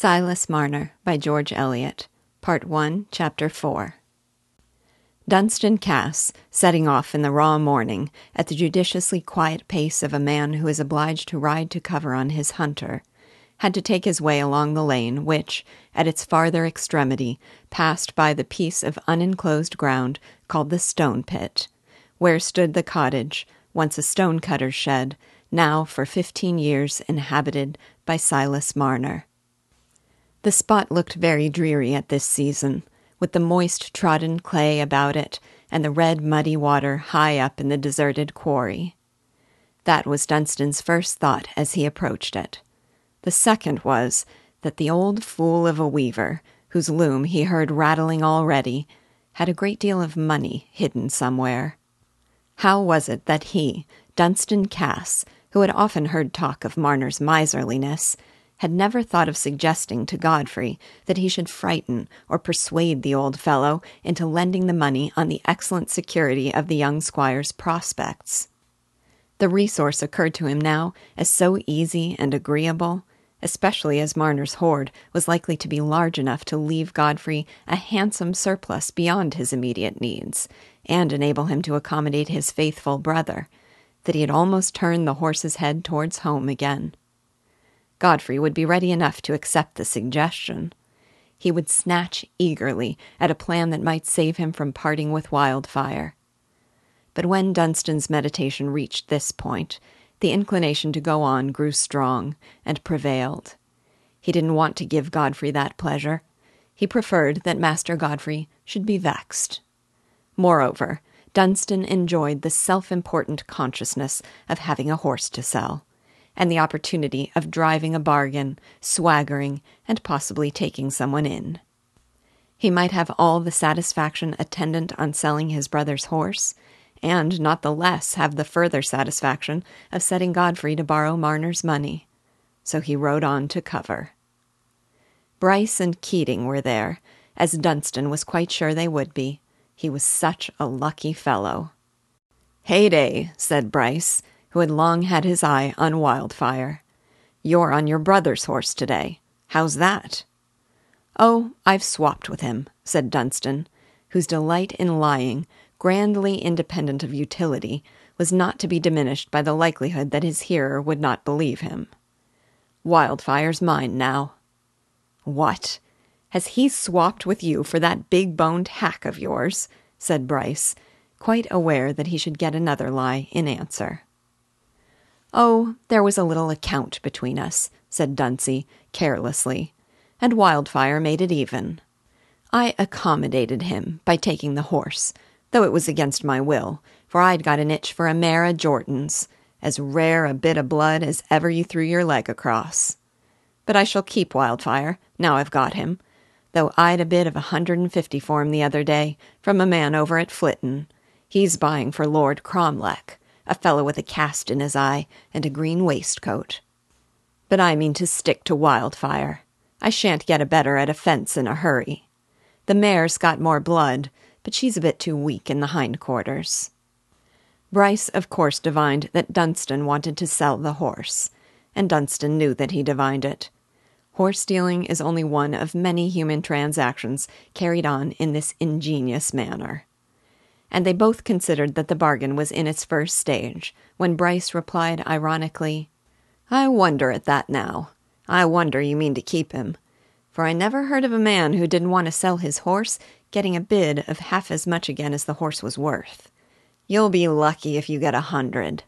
Silas Marner by George Eliot, Part 1, Chapter 4. Dunstan Cass, setting off in the raw morning, at the judiciously quiet pace of a man who is obliged to ride to cover on his hunter, had to take his way along the lane which, at its farther extremity, passed by the piece of unenclosed ground called the Stone Pit, where stood the cottage, once a stone cutter's shed, now for fifteen years inhabited by Silas Marner. The spot looked very dreary at this season, with the moist trodden clay about it and the red muddy water high up in the deserted quarry. That was Dunstan's first thought as he approached it. The second was that the old fool of a weaver, whose loom he heard rattling already, had a great deal of money hidden somewhere. How was it that he, Dunstan Cass, who had often heard talk of Marner's miserliness, had never thought of suggesting to Godfrey that he should frighten or persuade the old fellow into lending the money on the excellent security of the young squire's prospects. The resource occurred to him now as so easy and agreeable, especially as Marner's hoard was likely to be large enough to leave Godfrey a handsome surplus beyond his immediate needs, and enable him to accommodate his faithful brother, that he had almost turned the horse's head towards home again. Godfrey would be ready enough to accept the suggestion. He would snatch eagerly at a plan that might save him from parting with Wildfire. But when Dunstan's meditation reached this point, the inclination to go on grew strong and prevailed. He didn't want to give Godfrey that pleasure. He preferred that Master Godfrey should be vexed. Moreover, Dunstan enjoyed the self important consciousness of having a horse to sell, and the opportunity of driving a bargain, swaggering, and possibly taking someone in. He might have all the satisfaction attendant on selling his brother's horse, and not the less have the further satisfaction of setting Godfrey to borrow Marner's money. So he rode on to cover. Bryce and Keating were there, as Dunstan was quite sure they would be. He was such a lucky fellow. Heyday, said Bryce, who had long had his eye on Wildfire. You're on your brother's horse today. How's that? Oh, I've swapped with him, said Dunstan, whose delight in lying, grandly independent of utility, was not to be diminished by the likelihood that his hearer would not believe him. Wildfire's mine now. What? Has he swapped with you for that big boned hack of yours? said Bryce, quite aware that he should get another lie in answer. Oh, there was a little account between us, said Dunsey, carelessly, and Wildfire made it even. I accommodated him by taking the horse, though it was against my will, for I'd got an itch for a mare of Jordan's, as rare a bit of blood as ever you threw your leg across. But I shall keep Wildfire, now I've got him, though I'd a bid of a hundred and fifty for him the other day, from a man over at Flitton. He's buying for Lord Cromleck, a fellow with a cast in his eye and a green waistcoat. But I mean to stick to Wildfire. I shan't get a better at a fence in a hurry. The mare's got more blood, but she's a bit too weak in the hindquarters. Bryce, of course, divined that Dunstan wanted to sell the horse, and Dunstan knew that he divined it. Horse stealing is only one of many human transactions carried on in this ingenious manner. And they both considered that the bargain was in its first stage, when Bryce replied ironically, I wonder at that now. I wonder you mean to keep him. For I never heard of a man who didn't want to sell his horse getting a bid of half as much again as the horse was worth. You'll be lucky if you get a hundred.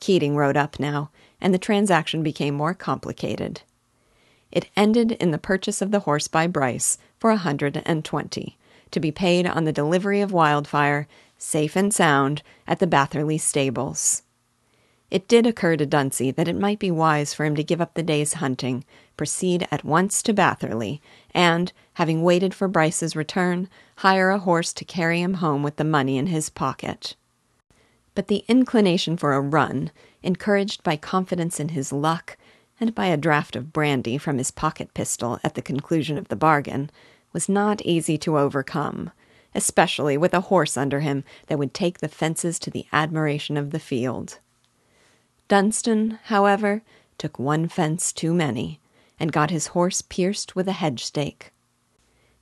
Keating rode up now, and the transaction became more complicated. It ended in the purchase of the horse by Bryce for a hundred and twenty, to be paid on the delivery of Wildfire, safe and sound, at the Batherley stables. It did occur to Dunsey that it might be wise for him to give up the day's hunting, proceed at once to Batherley, and, having waited for Bryce's return, hire a horse to carry him home with the money in his pocket. But the inclination for a run, encouraged by confidence in his luck, and by a draught of brandy from his pocket pistol at the conclusion of the bargain, was not easy to overcome, especially with a horse under him that would take the fences to the admiration of the field. Dunstan, however, took one fence too many, and got his horse pierced with a hedge stake.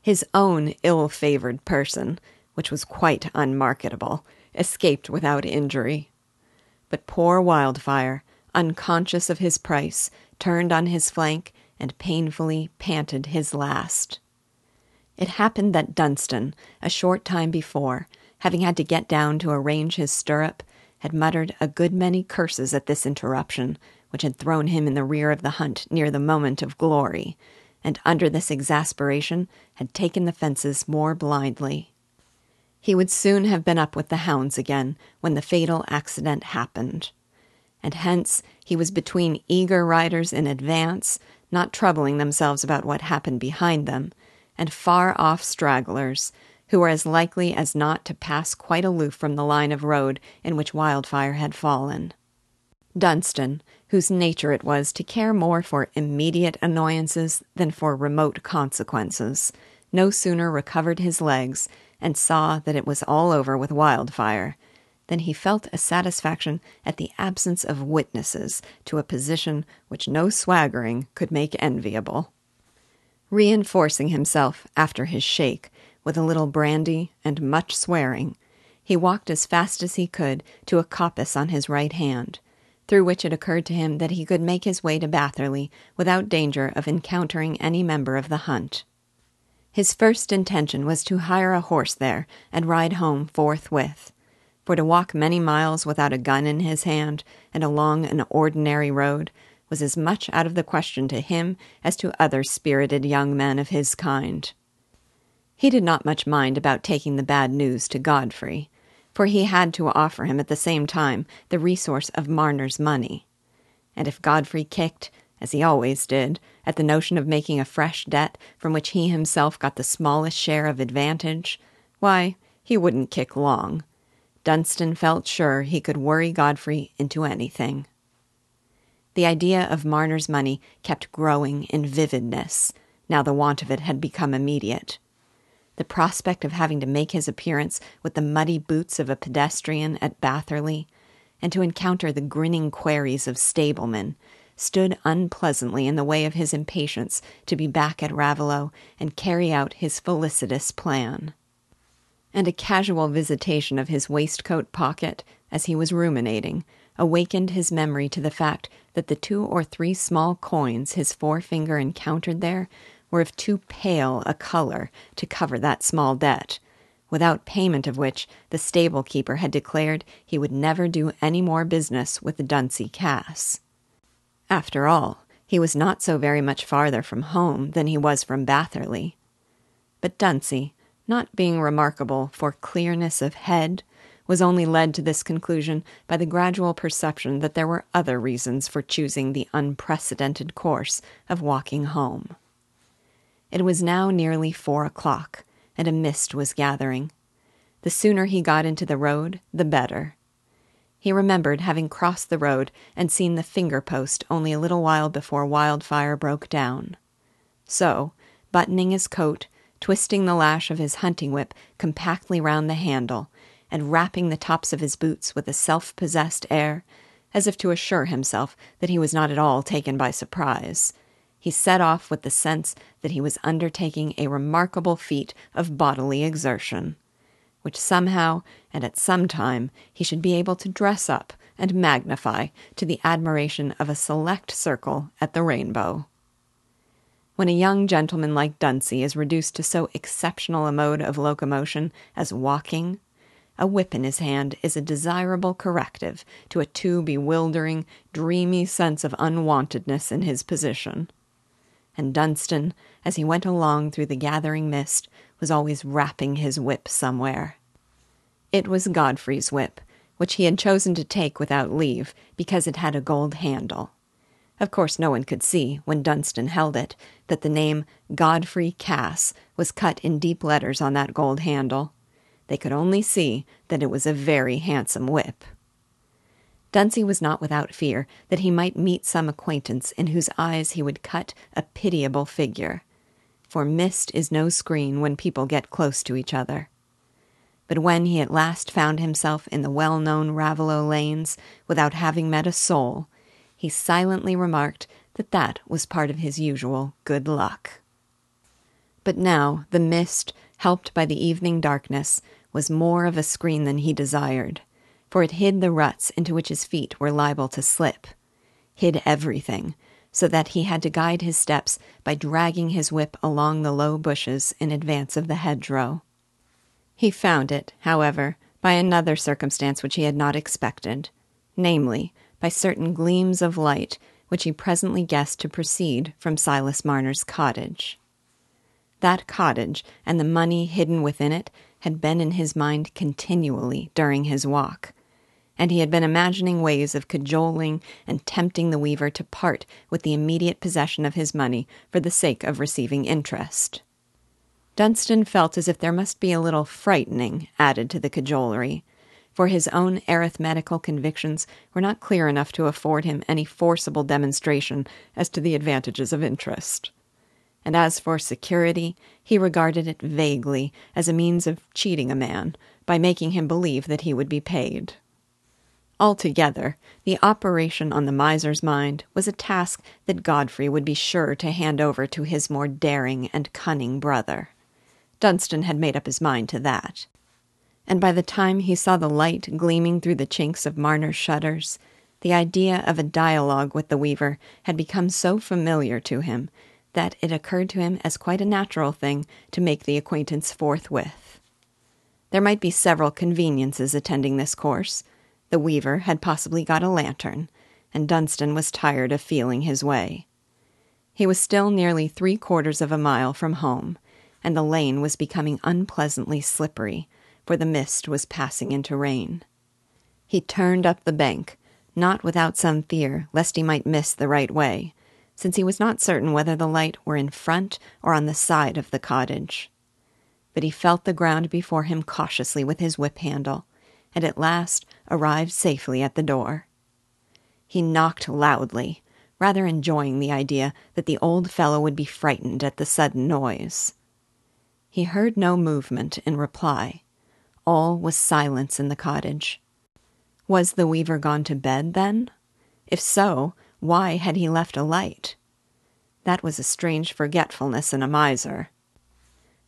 His own ill favored person, which was quite unmarketable, escaped without injury. But poor Wildfire, unconscious of his price, turned on his flank and painfully panted his last. It happened that Dunstan, a short time before, having had to get down to arrange his stirrup, had muttered a good many curses at this interruption, which had thrown him in the rear of the hunt near the moment of glory, and under this exasperation had taken the fences more blindly. He would soon have been up with the hounds again when the fatal accident happened. And hence he was between eager riders in advance, not troubling themselves about what happened behind them, and far off stragglers who were as likely as not to pass quite aloof from the line of road in which Wildfire had fallen. Dunstan, whose nature it was to care more for immediate annoyances than for remote consequences, no sooner recovered his legs and saw that it was all over with Wildfire than he felt a satisfaction at the absence of witnesses to a position which no swaggering could make enviable. Reinforcing himself after his shake with a little brandy and much swearing, he walked as fast as he could to a coppice on his right hand, through which it occurred to him that he could make his way to Batherley without danger of encountering any member of the hunt. His first intention was to hire a horse there and ride home forthwith, for to walk many miles without a gun in his hand and along an ordinary road was as much out of the question to him as to other spirited young men of his kind. He did not much mind about taking the bad news to Godfrey, for he had to offer him at the same time the resource of Marner's money. And if Godfrey kicked, as he always did, at the notion of making a fresh debt from which he himself got the smallest share of advantage, why, he wouldn't kick long. Dunstan felt sure he could worry Godfrey into anything. The idea of Marner's money kept growing in vividness, now the want of it had become immediate. The prospect of having to make his appearance with the muddy boots of a pedestrian at Batherley, and to encounter the grinning queries of stablemen, stood unpleasantly in the way of his impatience to be back at Raveloe and carry out his felicitous plan. And a casual visitation of his waistcoat pocket, as he was ruminating, awakened his memory to the fact that the two or three small coins his forefinger encountered there were of too pale a color to cover that small debt, without payment of which the stable keeper had declared he would never do any more business with the Dunsey Cass. After all, he was not so very much farther from home than he was from Batherley. But Dunsey, not being remarkable for clearness of head, was only led to this conclusion by the gradual perception that there were other reasons for choosing the unprecedented course of walking home. It was now nearly four o'clock, and a mist was gathering. The sooner he got into the road, the better. He remembered having crossed the road and seen the finger post only a little while before Wildfire broke down. So, buttoning his coat, twisting the lash of his hunting whip compactly round the handle, and rapping the tops of his boots with a self possessed air, as if to assure himself that he was not at all taken by surprise, he set off with the sense that he was undertaking a remarkable feat of bodily exertion, which somehow and at some time he should be able to dress up and magnify to the admiration of a select circle at the Rainbow. When a young gentleman like Dunsey is reduced to so exceptional a mode of locomotion as walking, a whip in his hand is a desirable corrective to a too bewildering, dreamy sense of unwantedness in his position and Dunstan, as he went along through the gathering mist, was always rapping his whip somewhere. It was Godfrey's whip, which he had chosen to take without leave because it had a gold handle. Of course, no one could see, when Dunstan held it, that the name Godfrey Cass was cut in deep letters on that gold handle. They could only see that it was a very handsome whip. Dunsey was not without fear that he might meet some acquaintance in whose eyes he would cut a pitiable figure, for mist is no screen when people get close to each other. But when he at last found himself in the well known Raveloe lanes without having met a soul, he silently remarked that that was part of his usual good luck. But now the mist, helped by the evening darkness, was more of a screen than he desired, for it hid the ruts into which his feet were liable to slip, hid everything, so that he had to guide his steps by dragging his whip along the low bushes in advance of the hedgerow. He found it, however, by another circumstance which he had not expected, namely, by certain gleams of light which he presently guessed to proceed from Silas Marner's cottage. That cottage and the money hidden within it had been in his mind continually during his walk, and he had been imagining ways of cajoling and tempting the weaver to part with the immediate possession of his money for the sake of receiving interest. Dunstan felt as if there must be a little frightening added to the cajolery, for his own arithmetical convictions were not clear enough to afford him any forcible demonstration as to the advantages of interest. And as for security, he regarded it vaguely as a means of cheating a man by making him believe that he would be paid. Altogether, the operation on the miser's mind was a task that Godfrey would be sure to hand over to his more daring and cunning brother. Dunstan had made up his mind to that. And by the time he saw the light gleaming through the chinks of Marner's shutters, the idea of a dialogue with the weaver had become so familiar to him that it occurred to him as quite a natural thing to make the acquaintance forthwith. There might be several conveniences attending this course. The weaver had possibly got a lantern, and Dunstan was tired of feeling his way. He was still nearly three quarters of a mile from home, and the lane was becoming unpleasantly slippery, for the mist was passing into rain. He turned up the bank, not without some fear lest he might miss the right way, since he was not certain whether the light were in front or on the side of the cottage. But he felt the ground before him cautiously with his whip handle, and at last arrived safely at the door. He knocked loudly, rather enjoying the idea that the old fellow would be frightened at the sudden noise. He heard no movement in reply. All was silence in the cottage. Was the weaver gone to bed, then? If so, why had he left a light? That was a strange forgetfulness in a miser.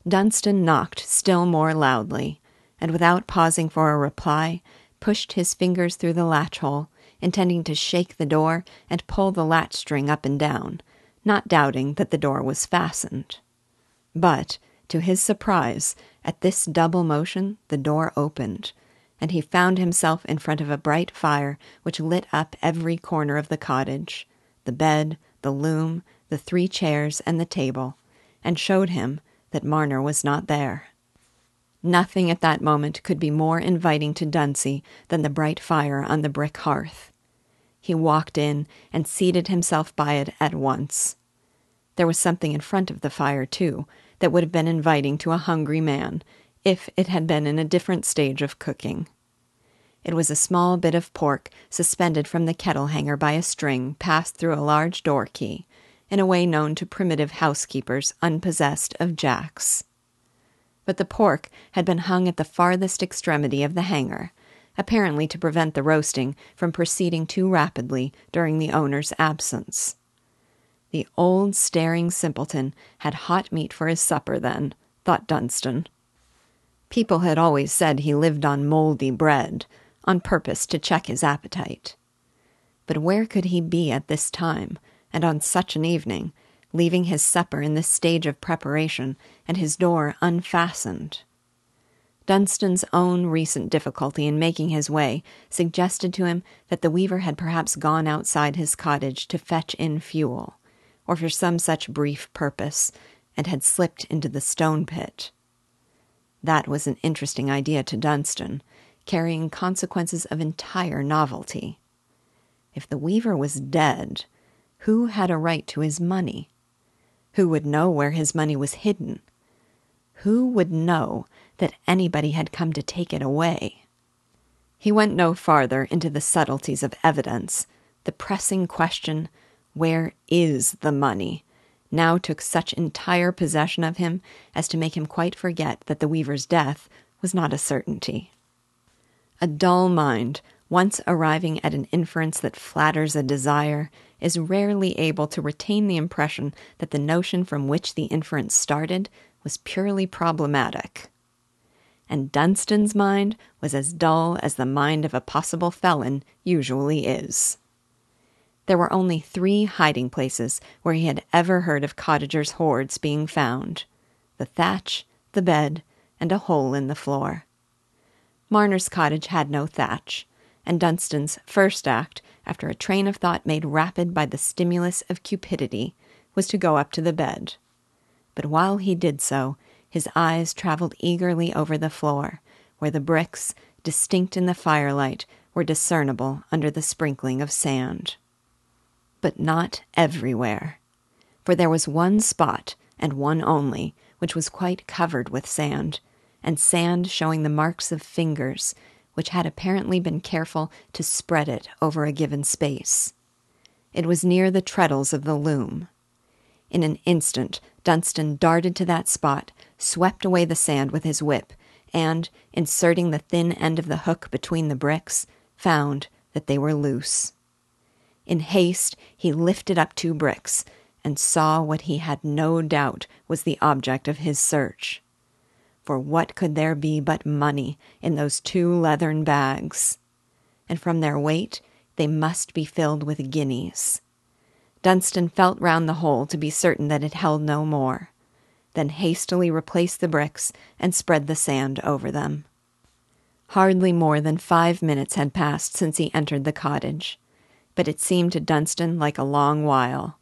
Dunstan knocked still more loudly, and without pausing for a reply, pushed his fingers through the latch hole, intending to shake the door and pull the latch string up and down, not doubting that the door was fastened. But to his surprise, at this double motion, the door opened, and he found himself in front of a bright fire which lit up every corner of the cottage the bed, the loom, the three chairs, and the table, and showed him that Marner was not there. Nothing at that moment could be more inviting to Dunsey than the bright fire on the brick hearth. He walked in and seated himself by it at once. There was something in front of the fire, too, that would have been inviting to a hungry man if it had been in a different stage of cooking. It was a small bit of pork suspended from the kettle hanger by a string passed through a large door key, in a way known to primitive housekeepers unpossessed of jacks. But the pork had been hung at the farthest extremity of the hanger, apparently to prevent the roasting from proceeding too rapidly during the owner's absence. The old staring simpleton had hot meat for his supper, then, thought Dunstan. People had always said he lived on mouldy bread, on purpose to check his appetite. But where could he be at this time, and on such an evening, leaving his supper in this stage of preparation and his door unfastened? Dunstan's own recent difficulty in making his way suggested to him that the weaver had perhaps gone outside his cottage to fetch in fuel or for some such brief purpose, and had slipped into the stone pit. That was an interesting idea to Dunstan, carrying consequences of entire novelty. If the weaver was dead, who had a right to his money? Who would know where his money was hidden? Who would know that anybody had come to take it away? He went no farther into the subtleties of evidence. The pressing question where is the money? Now took such entire possession of him as to make him quite forget that the weaver's death was not a certainty. A dull mind, once arriving at an inference that flatters a desire, is rarely able to retain the impression that the notion from which the inference started was purely problematic. And Dunstan's mind was as dull as the mind of a possible felon usually is. There were only three hiding places where he had ever heard of cottagers' hoards being found the thatch, the bed, and a hole in the floor. Marner's cottage had no thatch, and Dunstan's first act, after a train of thought made rapid by the stimulus of cupidity, was to go up to the bed. But while he did so, his eyes traveled eagerly over the floor, where the bricks, distinct in the firelight, were discernible under the sprinkling of sand. But not everywhere, for there was one spot, and one only, which was quite covered with sand, and sand showing the marks of fingers, which had apparently been careful to spread it over a given space. It was near the treadles of the loom. In an instant, Dunstan darted to that spot, swept away the sand with his whip, and, inserting the thin end of the hook between the bricks, found that they were loose. In haste, he lifted up two bricks, and saw what he had no doubt was the object of his search. For what could there be but money in those two leathern bags? And from their weight, they must be filled with guineas. Dunstan felt round the hole to be certain that it held no more, then hastily replaced the bricks and spread the sand over them. Hardly more than five minutes had passed since he entered the cottage, but it seemed to Dunstan like a long while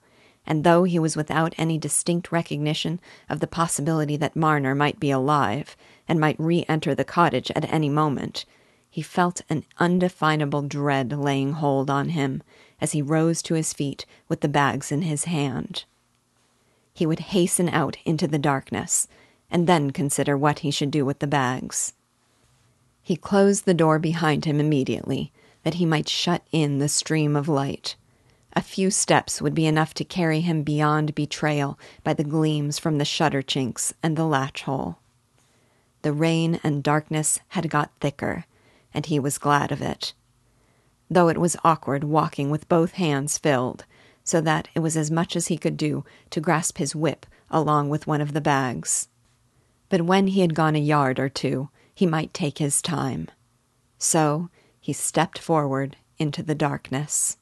and though he was without any distinct recognition of the possibility that Marner might be alive and might re enter the cottage at any moment, he felt an undefinable dread laying hold on him as he rose to his feet with the bags in his hand. He would hasten out into the darkness and then consider what he should do with the bags. He closed the door behind him immediately, that he might shut in the stream of light a few steps would be enough to carry him beyond betrayal by the gleams from the shutter chinks and the latch hole. The rain and darkness had got thicker, and he was glad of it. Though it was awkward walking with both hands filled, so that it was as much as he could do to grasp his whip along with one of the bags. But when he had gone a yard or two, he might take his time. So he stepped forward into the darkness.